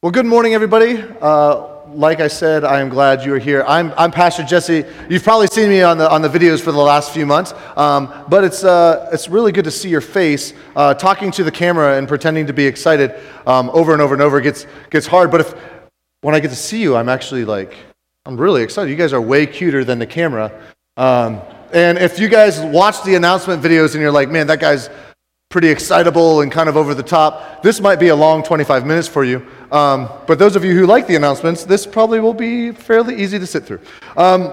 Well, good morning, everybody. Uh, like I said, I am glad you are here. I'm, I'm Pastor Jesse. You've probably seen me on the, on the videos for the last few months, um, but it's, uh, it's really good to see your face. Uh, talking to the camera and pretending to be excited um, over and over and over gets, gets hard, but if, when I get to see you, I'm actually like, I'm really excited. You guys are way cuter than the camera. Um, and if you guys watch the announcement videos and you're like, man, that guy's pretty excitable and kind of over the top, this might be a long 25 minutes for you. Um, but those of you who like the announcements, this probably will be fairly easy to sit through. Um,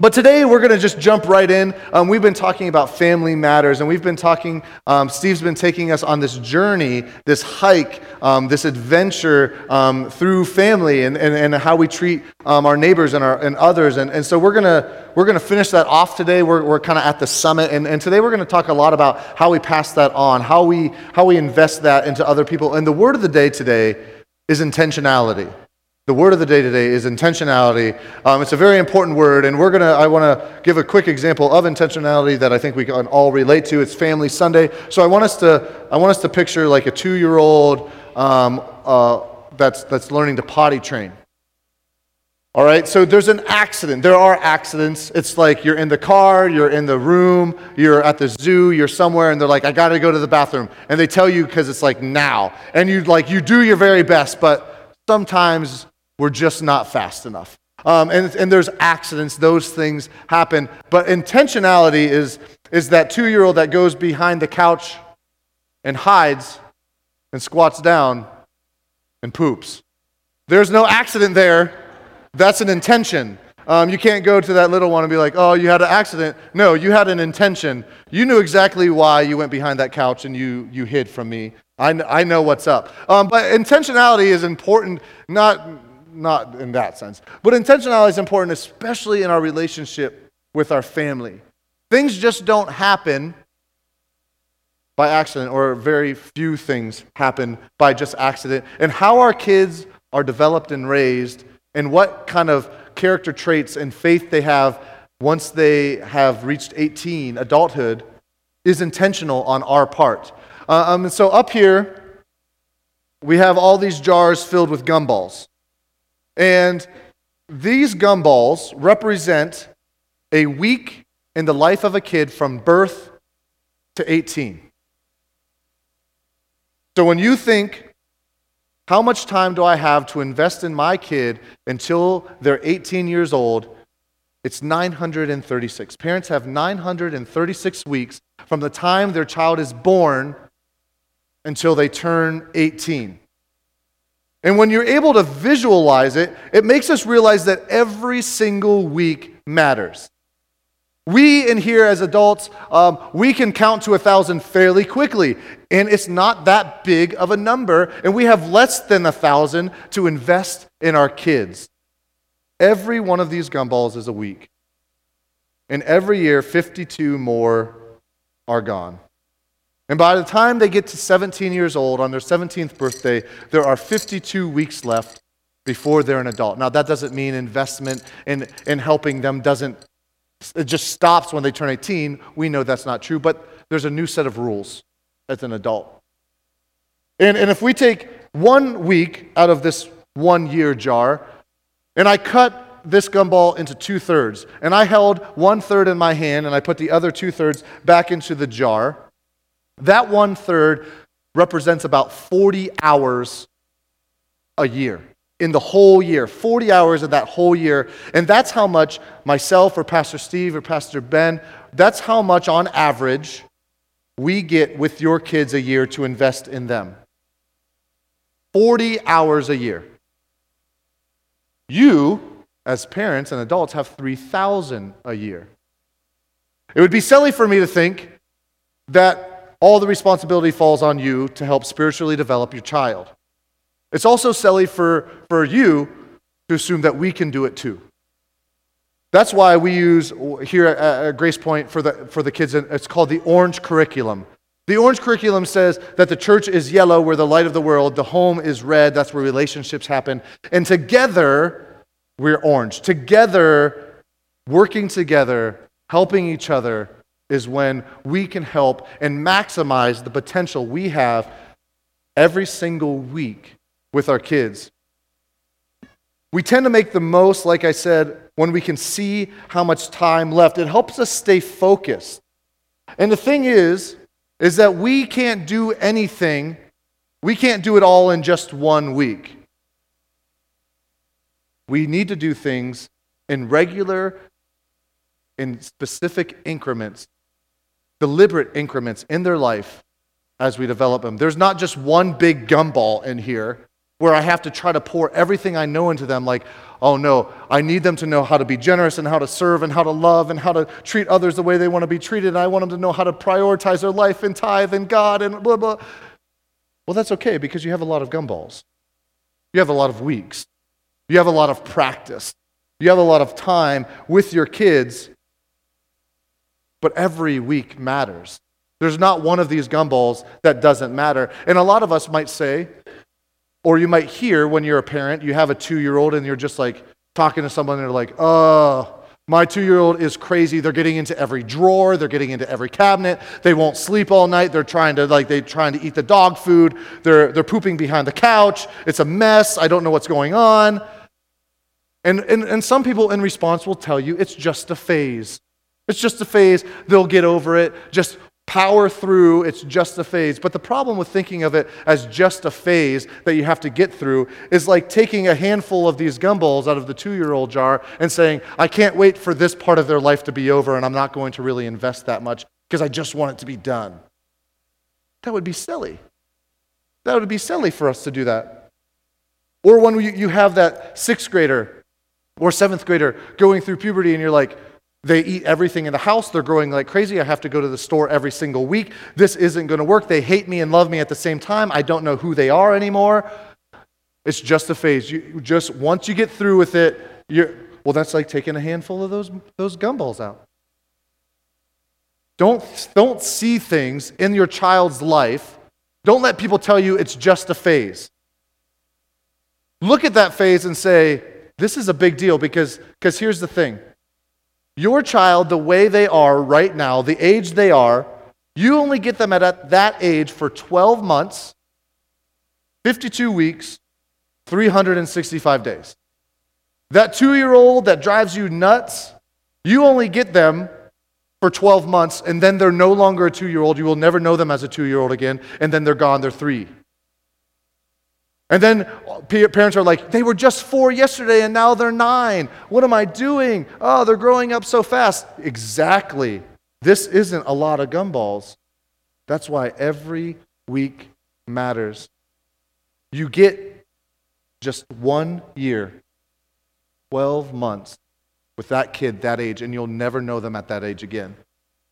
but today we're going to just jump right in. Um, we've been talking about family matters, and we've been talking, um, Steve's been taking us on this journey, this hike, um, this adventure um, through family and, and, and how we treat um, our neighbors and, our, and others. And, and so we're going to we're gonna finish that off today. We're, we're kind of at the summit, and, and today we're going to talk a lot about how we pass that on, how we, how we invest that into other people. And the word of the day today is intentionality. The word of the day today is intentionality. Um, it's a very important word, and we're gonna. I want to give a quick example of intentionality that I think we can all relate to. It's Family Sunday, so I want us to. I want us to picture like a two-year-old um, uh, that's that's learning to potty train. All right, so there's an accident. There are accidents. It's like you're in the car, you're in the room, you're at the zoo, you're somewhere, and they're like, "I got to go to the bathroom," and they tell you because it's like now, and you like you do your very best, but sometimes we're just not fast enough. Um, and, and there's accidents, those things happen. But intentionality is, is that two year old that goes behind the couch and hides and squats down and poops. There's no accident there. That's an intention. Um, you can't go to that little one and be like, oh, you had an accident. No, you had an intention. You knew exactly why you went behind that couch and you, you hid from me. I, I know what's up. Um, but intentionality is important, not not in that sense. But intentionality is important, especially in our relationship with our family. Things just don't happen by accident, or very few things happen by just accident. And how our kids are developed and raised, and what kind of character traits and faith they have once they have reached 18, adulthood, is intentional on our part. Uh, um, and so up here, we have all these jars filled with gumballs. And these gumballs represent a week in the life of a kid from birth to 18. So when you think, how much time do I have to invest in my kid until they're 18 years old? It's 936. Parents have 936 weeks from the time their child is born until they turn 18. And when you're able to visualize it, it makes us realize that every single week matters. We in here as adults, um, we can count to a thousand fairly quickly, and it's not that big of a number, and we have less than a thousand to invest in our kids. Every one of these gumballs is a week, and every year, 52 more are gone. And by the time they get to 17 years old, on their 17th birthday, there are 52 weeks left before they're an adult. Now, that doesn't mean investment in, in helping them doesn't, it just stops when they turn 18. We know that's not true, but there's a new set of rules as an adult. And, and if we take one week out of this one year jar, and I cut this gumball into two thirds, and I held one third in my hand, and I put the other two thirds back into the jar, that one third represents about 40 hours a year in the whole year, 40 hours of that whole year. And that's how much myself or Pastor Steve or Pastor Ben, that's how much on average we get with your kids a year to invest in them. 40 hours a year. You, as parents and adults, have 3,000 a year. It would be silly for me to think that all the responsibility falls on you to help spiritually develop your child. It's also silly for, for you to assume that we can do it too. That's why we use here at Grace Point for the, for the kids, it's called the Orange Curriculum. The Orange Curriculum says that the church is yellow, we're the light of the world, the home is red, that's where relationships happen. And together, we're orange. Together, working together, helping each other, is when we can help and maximize the potential we have every single week with our kids. We tend to make the most, like I said, when we can see how much time left. It helps us stay focused. And the thing is, is that we can't do anything, we can't do it all in just one week. We need to do things in regular, in specific increments, deliberate increments in their life as we develop them. There's not just one big gumball in here where I have to try to pour everything I know into them, like, oh no, I need them to know how to be generous and how to serve and how to love and how to treat others the way they want to be treated. And I want them to know how to prioritize their life and tithe and God and blah, blah. Well, that's okay because you have a lot of gumballs. You have a lot of weeks. You have a lot of practice. You have a lot of time with your kids. But every week matters. There's not one of these gumballs that doesn't matter. And a lot of us might say, or you might hear when you're a parent, you have a two year old and you're just like talking to someone and they're like, oh, my two year old is crazy. They're getting into every drawer, they're getting into every cabinet. They won't sleep all night. They're trying to like they're trying to eat the dog food. They're they're pooping behind the couch. It's a mess. I don't know what's going on. And, and, and some people in response will tell you it's just a phase. It's just a phase. They'll get over it. Just power through, it's just a phase. But the problem with thinking of it as just a phase that you have to get through is like taking a handful of these gumballs out of the two year old jar and saying, I can't wait for this part of their life to be over and I'm not going to really invest that much because I just want it to be done. That would be silly. That would be silly for us to do that. Or when you have that sixth grader or seventh grader going through puberty and you're like, they eat everything in the house. They're growing like crazy. I have to go to the store every single week. This isn't going to work. They hate me and love me at the same time. I don't know who they are anymore. It's just a phase. You just once you get through with it, you're well, that's like taking a handful of those, those gumballs out. Don't, don't see things in your child's life. Don't let people tell you it's just a phase. Look at that phase and say, this is a big deal because because here's the thing your child, the way they are right now, the age they are, you only get them at that age for 12 months, 52 weeks, 365 days. That two year old that drives you nuts, you only get them for 12 months, and then they're no longer a two year old. You will never know them as a two year old again, and then they're gone, they're three. And then parents are like, they were just four yesterday and now they're nine. What am I doing? Oh, they're growing up so fast. Exactly. This isn't a lot of gumballs. That's why every week matters. You get just one year, 12 months with that kid that age, and you'll never know them at that age again.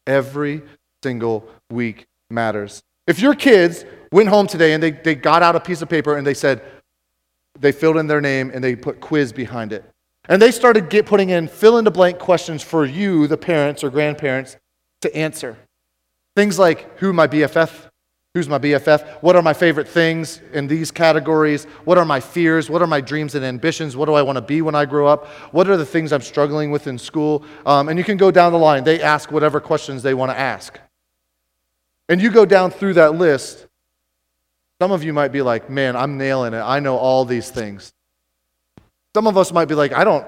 Every single week matters. If your kids went home today and they, they got out a piece of paper and they said, they filled in their name and they put quiz behind it. And they started get, putting in fill in the blank questions for you, the parents or grandparents, to answer. Things like who my BFF, who's my BFF, what are my favorite things in these categories, what are my fears, what are my dreams and ambitions, what do I want to be when I grow up, what are the things I'm struggling with in school. Um, and you can go down the line. They ask whatever questions they want to ask. And you go down through that list, some of you might be like, man, I'm nailing it. I know all these things. Some of us might be like, I don't,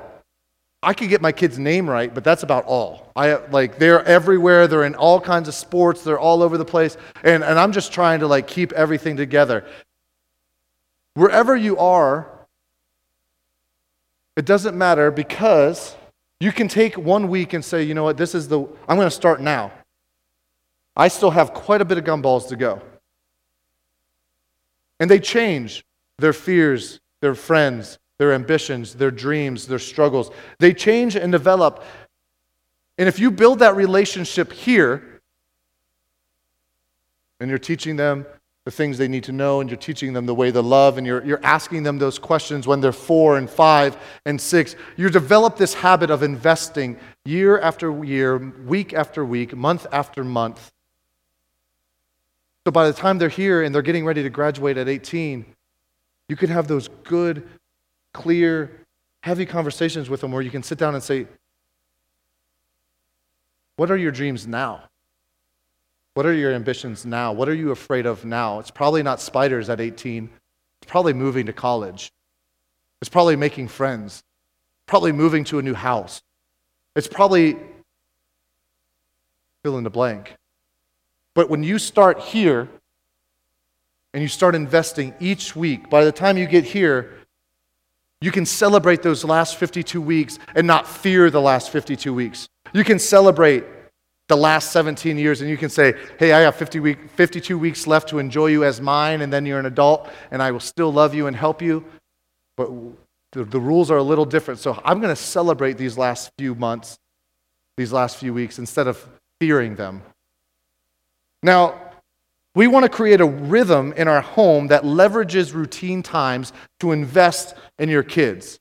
I could get my kid's name right, but that's about all. I like they're everywhere, they're in all kinds of sports, they're all over the place, and, and I'm just trying to like keep everything together. Wherever you are, it doesn't matter because you can take one week and say, you know what, this is the I'm gonna start now. I still have quite a bit of gumballs to go. And they change their fears, their friends, their ambitions, their dreams, their struggles. They change and develop. And if you build that relationship here, and you're teaching them the things they need to know, and you're teaching them the way to love, and you're, you're asking them those questions when they're four and five and six, you develop this habit of investing year after year, week after week, month after month so by the time they're here and they're getting ready to graduate at 18, you can have those good, clear, heavy conversations with them where you can sit down and say, What are your dreams now? What are your ambitions now? What are you afraid of now? It's probably not spiders at 18. It's probably moving to college. It's probably making friends. Probably moving to a new house. It's probably fill in the blank. But when you start here and you start investing each week, by the time you get here, you can celebrate those last 52 weeks and not fear the last 52 weeks. You can celebrate the last 17 years and you can say, hey, I have 50 week, 52 weeks left to enjoy you as mine, and then you're an adult, and I will still love you and help you. But the, the rules are a little different. So I'm going to celebrate these last few months, these last few weeks, instead of fearing them. Now, we want to create a rhythm in our home that leverages routine times to invest in your kids.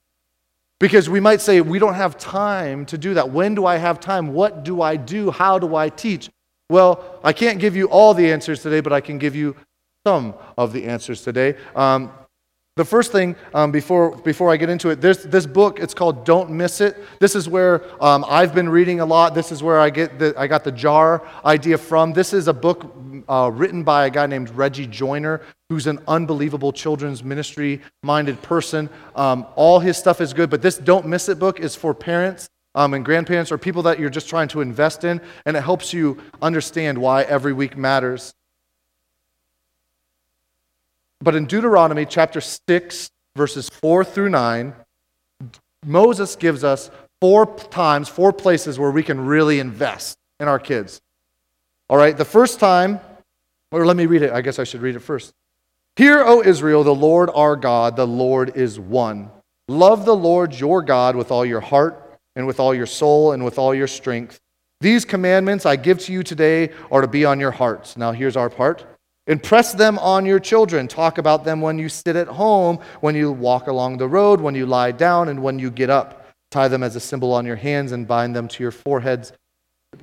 Because we might say, we don't have time to do that. When do I have time? What do I do? How do I teach? Well, I can't give you all the answers today, but I can give you some of the answers today. Um, the first thing, um, before, before I get into it, this, this book, it's called Don't Miss It. This is where um, I've been reading a lot. This is where I, get the, I got the jar idea from. This is a book uh, written by a guy named Reggie Joiner, who's an unbelievable children's ministry minded person. Um, all his stuff is good, but this Don't Miss It book is for parents um, and grandparents or people that you're just trying to invest in, and it helps you understand why every week matters. But in Deuteronomy chapter 6, verses 4 through 9, Moses gives us four times, four places where we can really invest in our kids. All right, the first time, or let me read it. I guess I should read it first. Hear, O Israel, the Lord our God, the Lord is one. Love the Lord your God with all your heart and with all your soul and with all your strength. These commandments I give to you today are to be on your hearts. Now, here's our part. Impress them on your children. Talk about them when you sit at home, when you walk along the road, when you lie down, and when you get up. Tie them as a symbol on your hands and bind them to your foreheads.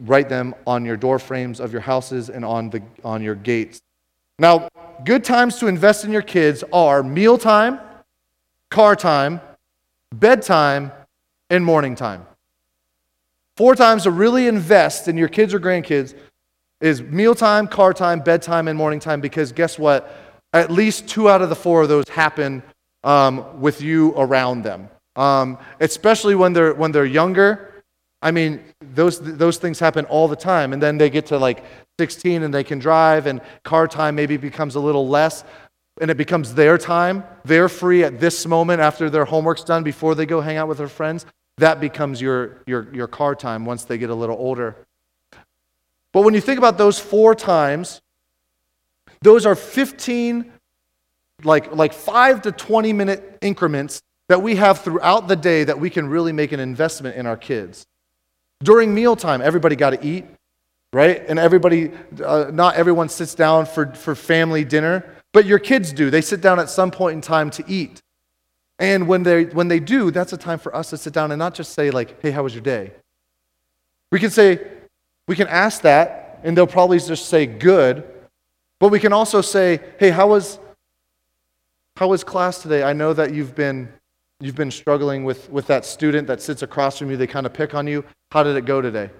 Write them on your door frames of your houses and on, the, on your gates. Now, good times to invest in your kids are mealtime, car time, bedtime, and morning time. Four times to really invest in your kids or grandkids is mealtime, car time, bedtime, and morning time because guess what? At least two out of the four of those happen um, with you around them. Um, especially when they're, when they're younger. I mean, those, those things happen all the time. And then they get to like 16 and they can drive, and car time maybe becomes a little less, and it becomes their time. They're free at this moment after their homework's done before they go hang out with their friends. That becomes your, your, your car time once they get a little older. But when you think about those four times, those are 15, like, like 5 to 20 minute increments that we have throughout the day that we can really make an investment in our kids. During mealtime, everybody got to eat, right? And everybody, uh, not everyone sits down for, for family dinner, but your kids do. They sit down at some point in time to eat. And when they, when they do, that's a time for us to sit down and not just say, like, hey, how was your day? We can say, we can ask that, and they'll probably just say good. But we can also say, hey, how was, how was class today? I know that you've been, you've been struggling with, with that student that sits across from you. They kind of pick on you. How did it go today?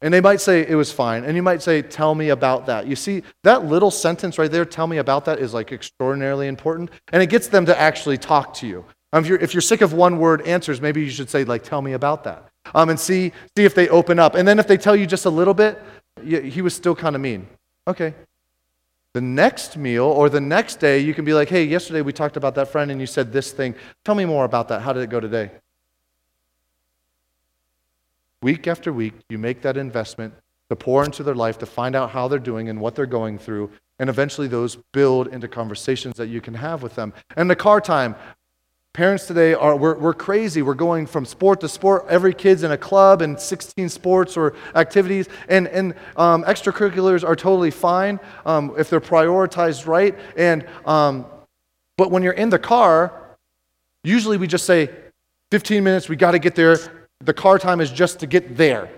And they might say, it was fine. And you might say, tell me about that. You see, that little sentence right there, tell me about that, is like extraordinarily important. And it gets them to actually talk to you. If, you're, if you're sick of one word answers, maybe you should say, like, tell me about that um, and see, see if they open up. And then if they tell you just a little bit, he was still kind of mean. Okay. The next meal or the next day, you can be like, hey, yesterday we talked about that friend and you said this thing. Tell me more about that. How did it go today? Week after week, you make that investment to pour into their life, to find out how they're doing and what they're going through. And eventually, those build into conversations that you can have with them. And the car time, Parents today are, we're, we're crazy. We're going from sport to sport. Every kid's in a club and 16 sports or activities. And, and um, extracurriculars are totally fine um, if they're prioritized right. And, um, but when you're in the car, usually we just say, 15 minutes, we got to get there. The car time is just to get there.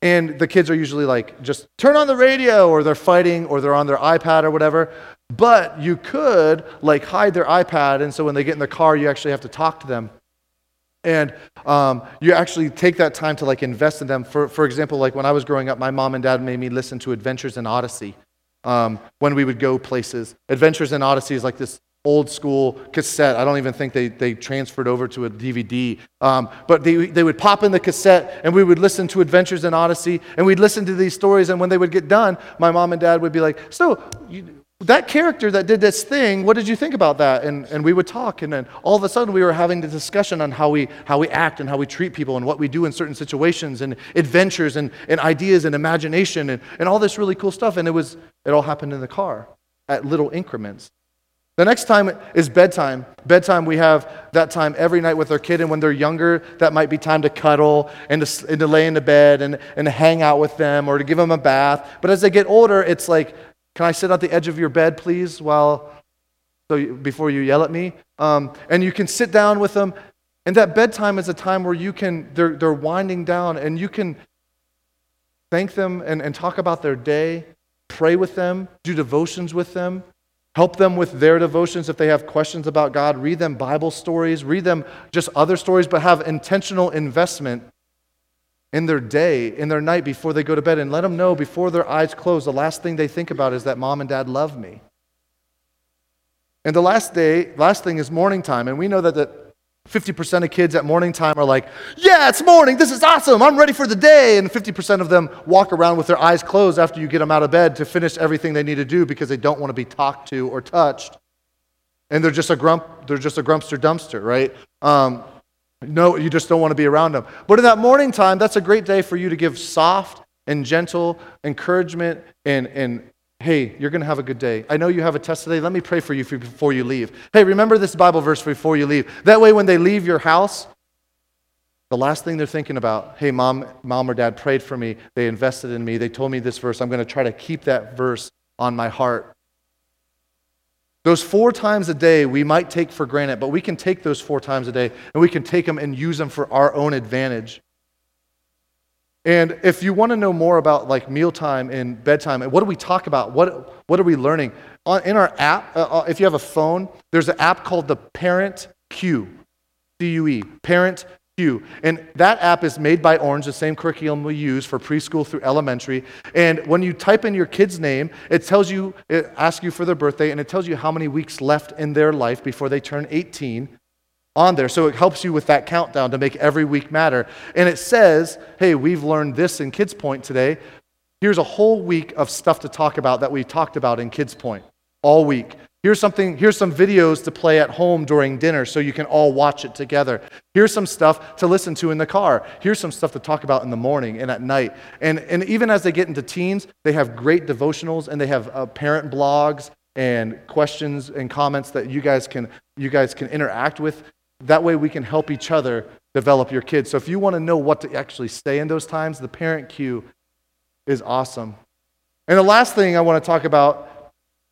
And the kids are usually like, just turn on the radio, or they're fighting, or they're on their iPad or whatever. But you could like hide their iPad, and so when they get in the car, you actually have to talk to them. And um, you actually take that time to like invest in them. For, for example, like when I was growing up, my mom and dad made me listen to Adventures in Odyssey. um, when we would go places. Adventures in Odyssey is like this old school cassette. I don't even think they, they transferred over to a DVD. Um, but they, they would pop in the cassette and we would listen to Adventures in Odyssey and we'd listen to these stories. And when they would get done, my mom and dad would be like, So, you, that character that did this thing, what did you think about that? And, and we would talk. And then all of a sudden we were having the discussion on how we, how we act and how we treat people and what we do in certain situations and adventures and, and ideas and imagination and, and all this really cool stuff. And it was, it all happened in the car at little increments. The next time is bedtime. Bedtime, we have that time every night with our kid. And when they're younger, that might be time to cuddle and to, and to lay in the bed and, and hang out with them or to give them a bath. But as they get older, it's like, can I sit at the edge of your bed, please, while, so you, before you yell at me? Um, and you can sit down with them. And that bedtime is a time where you can, they're, they're winding down and you can thank them and, and talk about their day, pray with them, do devotions with them Help them with their devotions if they have questions about God. Read them Bible stories, read them just other stories, but have intentional investment in their day, in their night before they go to bed, and let them know before their eyes close, the last thing they think about is that mom and dad love me. And the last day, last thing is morning time, and we know that the 50% of kids at morning time are like, Yeah, it's morning. This is awesome. I'm ready for the day. And 50% of them walk around with their eyes closed after you get them out of bed to finish everything they need to do because they don't want to be talked to or touched. And they're just a grump, they're just a grumpster dumpster, right? Um, no, you just don't want to be around them. But in that morning time, that's a great day for you to give soft and gentle encouragement and, and Hey, you're going to have a good day. I know you have a test today. Let me pray for you before you leave. Hey, remember this Bible verse before you leave. That way, when they leave your house, the last thing they're thinking about, hey, mom, mom or dad prayed for me. They invested in me. They told me this verse. I'm going to try to keep that verse on my heart. Those four times a day we might take for granted, but we can take those four times a day and we can take them and use them for our own advantage. And if you want to know more about like mealtime and bedtime, and what do we talk about? What, what are we learning? In our app, uh, uh if you have a phone, there's an app called the Parent Cue, C-U-E, Parent And that app is made by Orange, the same curriculum we use for preschool through elementary. And when you type in your kid's name, it tells you, it asks you for their birthday, and it tells you how many weeks left in their life before they turn 18 on there. So it helps you with that countdown to make every week matter. And it says, hey, we've learned this in Kids Point today. Here's a whole week of stuff to talk about that we talked about in Kids Point all week. Here's something, here's some videos to play at home during dinner so you can all watch it together. Here's some stuff to listen to in the car. Here's some stuff to talk about in the morning and at night. And, and even as they get into teens, they have great devotionals and they have uh, parent blogs and questions and comments that you guys can you guys can interact with that way we can help each other develop your kids. So if you want to know what to actually say in those times, the parent cue is awesome. And the last thing I want to talk about,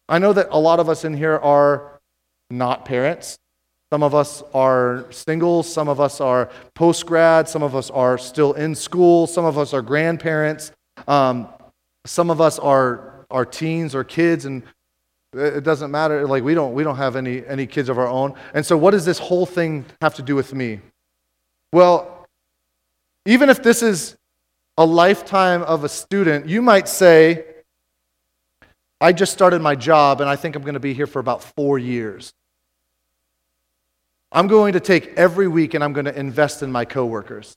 I know that a lot of us in here are not parents. Some of us are single, some of us are post grad, some of us are still in school, some of us are grandparents, um, some of us are, are teens or kids, and it doesn't matter. Like we don't we don't have any any kids of our own. And so what does this whole thing have to do with me? Well, even if this is a lifetime of a student, you might say, I just started my job and I think I'm going to be here for about four years. I'm going to take every week and I'm going to invest in my coworkers.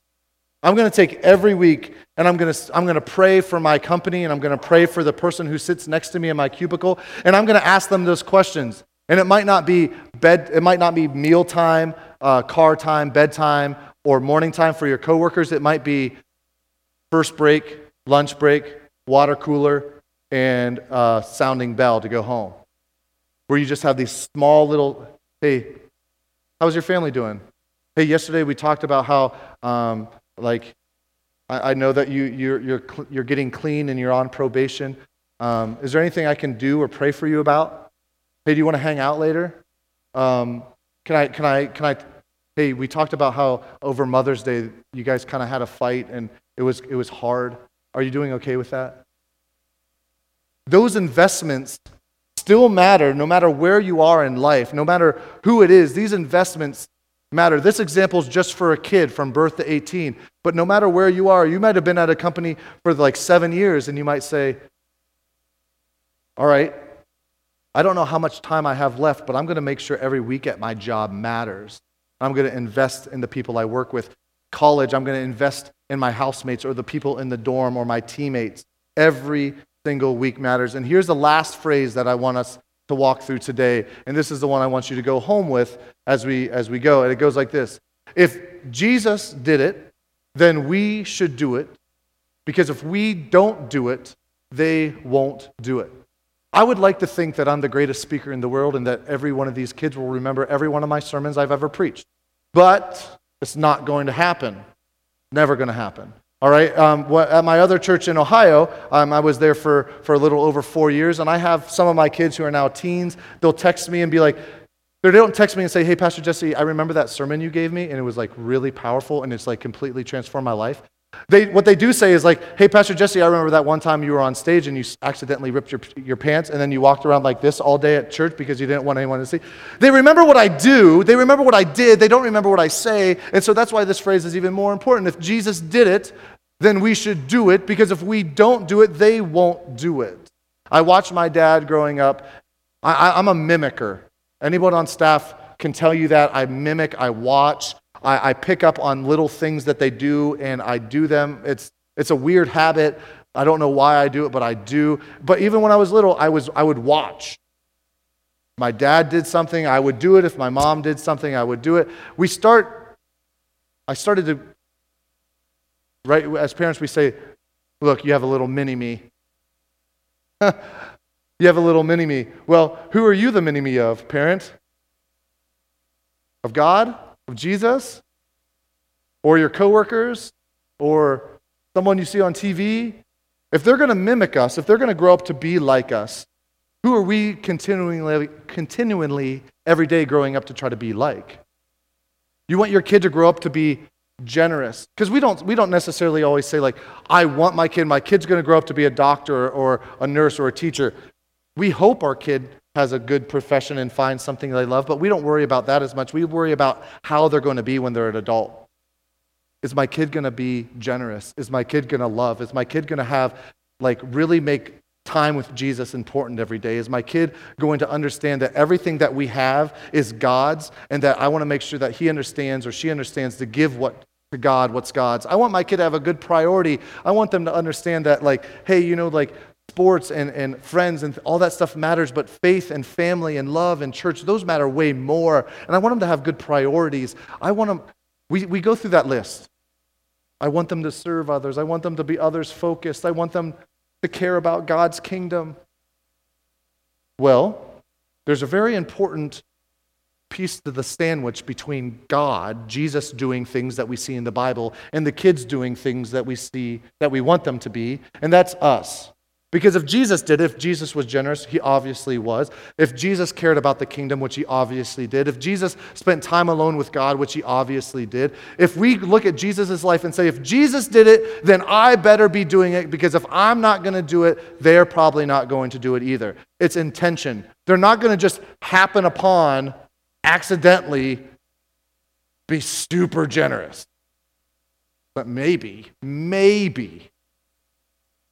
I'm going to take every week and I'm going to, I'm going to pray for my company and I'm going to pray for the person who sits next to me in my cubicle and I'm going to ask them those questions. And it might not be bed, it might not be meal time, uh, car time, bedtime, or morning time for your coworkers. It might be first break, lunch break, water cooler, and uh, sounding bell to go home. Where you just have these small little, hey, how's your family doing? Hey, yesterday we talked about how um, like, I, I know that you, you're, you're, you're getting clean and you're on probation. Um, is there anything I can do or pray for you about? Hey, do you want to hang out later? Um, can I, can I, can I, hey, we talked about how over Mother's Day you guys kind of had a fight and it was, it was hard. Are you doing okay with that? Those investments still matter no matter where you are in life, no matter who it is. These investments matter. This example is just for a kid from birth to 18. But no matter where you are, you might have been at a company for like seven years and you might say, All right, I don't know how much time I have left, but I'm going to make sure every week at my job matters. I'm going to invest in the people I work with. College, I'm going to invest in my housemates or the people in the dorm or my teammates. Every single week matters. And here's the last phrase that I want us to walk through today. And this is the one I want you to go home with as we, as we go. And it goes like this If Jesus did it, then we should do it. Because if we don't do it, they won't do it. I would like to think that I'm the greatest speaker in the world and that every one of these kids will remember every one of my sermons I've ever preached. But it's not going to happen. Never going to happen. All right. Um, what, at my other church in Ohio, um, I was there for, for a little over four years, and I have some of my kids who are now teens. They'll text me and be like, they don't text me and say, Hey, Pastor Jesse, I remember that sermon you gave me, and it was like really powerful, and it's like completely transformed my life. They, what they do say is like, hey, Pastor Jesse, I remember that one time you were on stage and you accidentally ripped your, your pants and then you walked around like this all day at church because you didn't want anyone to see. They remember what I do. They remember what I did. They don't remember what I say. And so that's why this phrase is even more important. If Jesus did it, then we should do it because if we don't do it, they won't do it. I watched my dad growing up. I, I'm a mimicker. Anyone on staff can tell you that. I mimic, I watch. I, I pick up on little things that they do and I do them. It's, it's a weird habit. I don't know why I do it, but I do. But even when I was little, I, was, I would watch. My dad did something, I would do it. If my mom did something, I would do it. We start, I started to, right, as parents, we say, look, you have a little mini me. you have a little mini me. Well, who are you the mini me of, parent? Of God? Of Jesus or your coworkers or someone you see on TV, if they're going to mimic us, if they're going to grow up to be like us, who are we continually, continually every day growing up to try to be like? You want your kid to grow up to be generous because we don't we don't necessarily always say like i want my kid my kid's going to grow up to be a doctor or a nurse or a teacher we hope our kid has a good profession and finds something they love, but we don't worry about that as much. We worry about how they're going to be when they're an adult. Is my kid going to be generous? Is my kid going to love? Is my kid going to have, like, really make time with Jesus important every day? Is my kid going to understand that everything that we have is God's and that I want to make sure that he understands or she understands to give what to God what's God's? I want my kid to have a good priority. I want them to understand that, like, hey, you know, like, sports and, and friends and all that stuff matters, but faith and family and love and church, those matter way more. And I want them to have good priorities. I want them, we, we go through that list. I want them to serve others. I want them to be others focused. I want them to care about God's kingdom. Well, there's a very important piece to the sandwich between God, Jesus doing things that we see in the Bible, and the kids doing things that we see that we want them to be, and that's us. Because if Jesus did, if Jesus was generous, he obviously was. If Jesus cared about the kingdom, which he obviously did. If Jesus spent time alone with God, which he obviously did. If we look at Jesus' life and say, if Jesus did it, then I better be doing it because if I'm not going to do it, they're probably not going to do it either. It's intention. They're not going to just happen upon accidentally be super generous. But maybe, maybe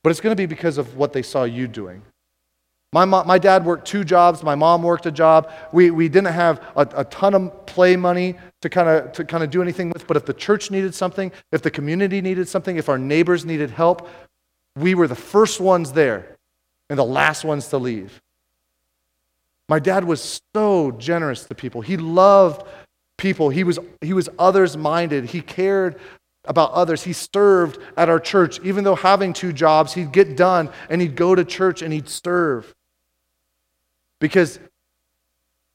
but it's going to be because of what they saw you doing. My, mom, my dad worked two jobs. My mom worked a job. We, we didn't have a, a ton of play money to kind of to kind of do anything with. But if the church needed something, if the community needed something, if our neighbors needed help, we were the first ones there and the last ones to leave. My dad was so generous to people. He loved people. He was, he was others minded. He cared about others. He served at our church. Even though having two jobs, he'd get done and he'd go to church and he'd serve because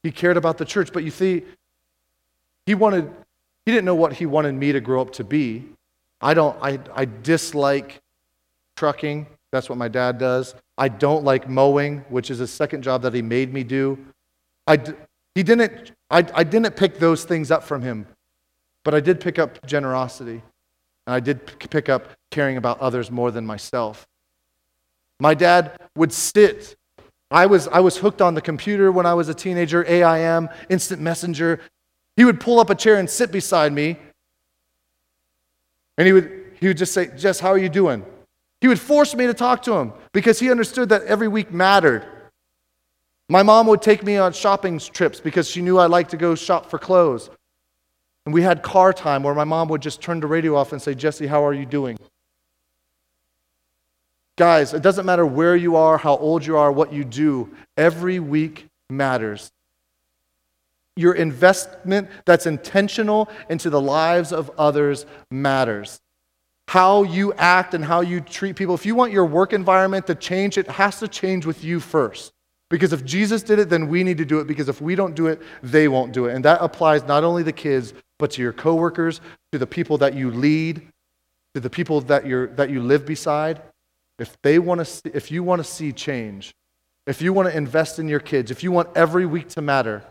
he cared about the church. But you see, he wanted, he didn't know what he wanted me to grow up to be. I don't, I, I dislike trucking. That's what my dad does. I don't like mowing, which is a second job that he made me do. I, he didn't, I, I didn't pick those things up from him, but I did pick up generosity. And I did pick up caring about others more than myself. My dad would sit. I was, I was hooked on the computer when I was a teenager, AIM, instant messenger. He would pull up a chair and sit beside me. And he would, he would just say, Jess, how are you doing? He would force me to talk to him because he understood that every week mattered. My mom would take me on shopping trips because she knew I liked to go shop for clothes. And we had car time where my mom would just turn the radio off and say, Jesse, how are you doing? Guys, it doesn't matter where you are, how old you are, what you do, every week matters. Your investment that's intentional into the lives of others matters. How you act and how you treat people. If you want your work environment to change, it has to change with you first. Because if Jesus did it, then we need to do it. Because if we don't do it, they won't do it. And that applies not only to kids, but to your coworkers, to the people that you lead, to the people that, you're, that you live beside. If, they want to if you want to see change, if you want to invest in your kids, if you want every week to matter,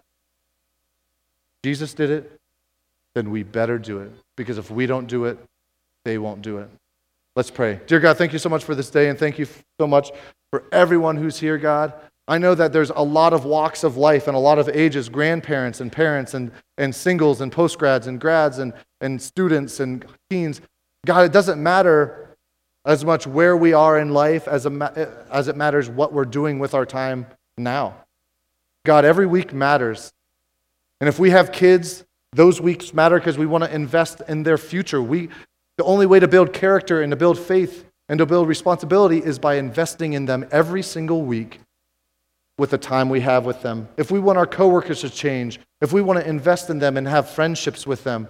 Jesus did it, then we better do it. Because if we don't do it, they won't do it. Let's pray. Dear God, thank you so much for this day, and thank you so much for everyone who's here, God. I know that there's a lot of walks of life and a lot of ages grandparents and parents and, and singles and postgrads and grads and, and students and teens. God, it doesn't matter as much where we are in life as, a, as it matters what we're doing with our time now. God, every week matters. And if we have kids, those weeks matter because we want to invest in their future. We, the only way to build character and to build faith and to build responsibility is by investing in them every single week with the time we have with them. If we want our coworkers to change, if we want to invest in them and have friendships with them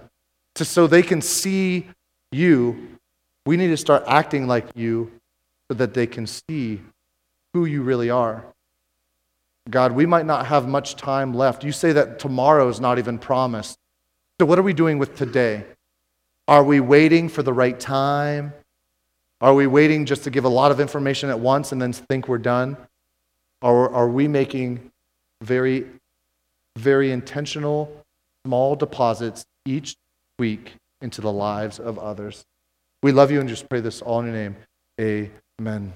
to, so they can see you, we need to start acting like you so that they can see who you really are. God, we might not have much time left. You say that tomorrow is not even promised. So, what are we doing with today? Are we waiting for the right time? Are we waiting just to give a lot of information at once and then think we're done? Or are we making very, very intentional, small deposits each week into the lives of others? We love you and just pray this all in your name. Amen.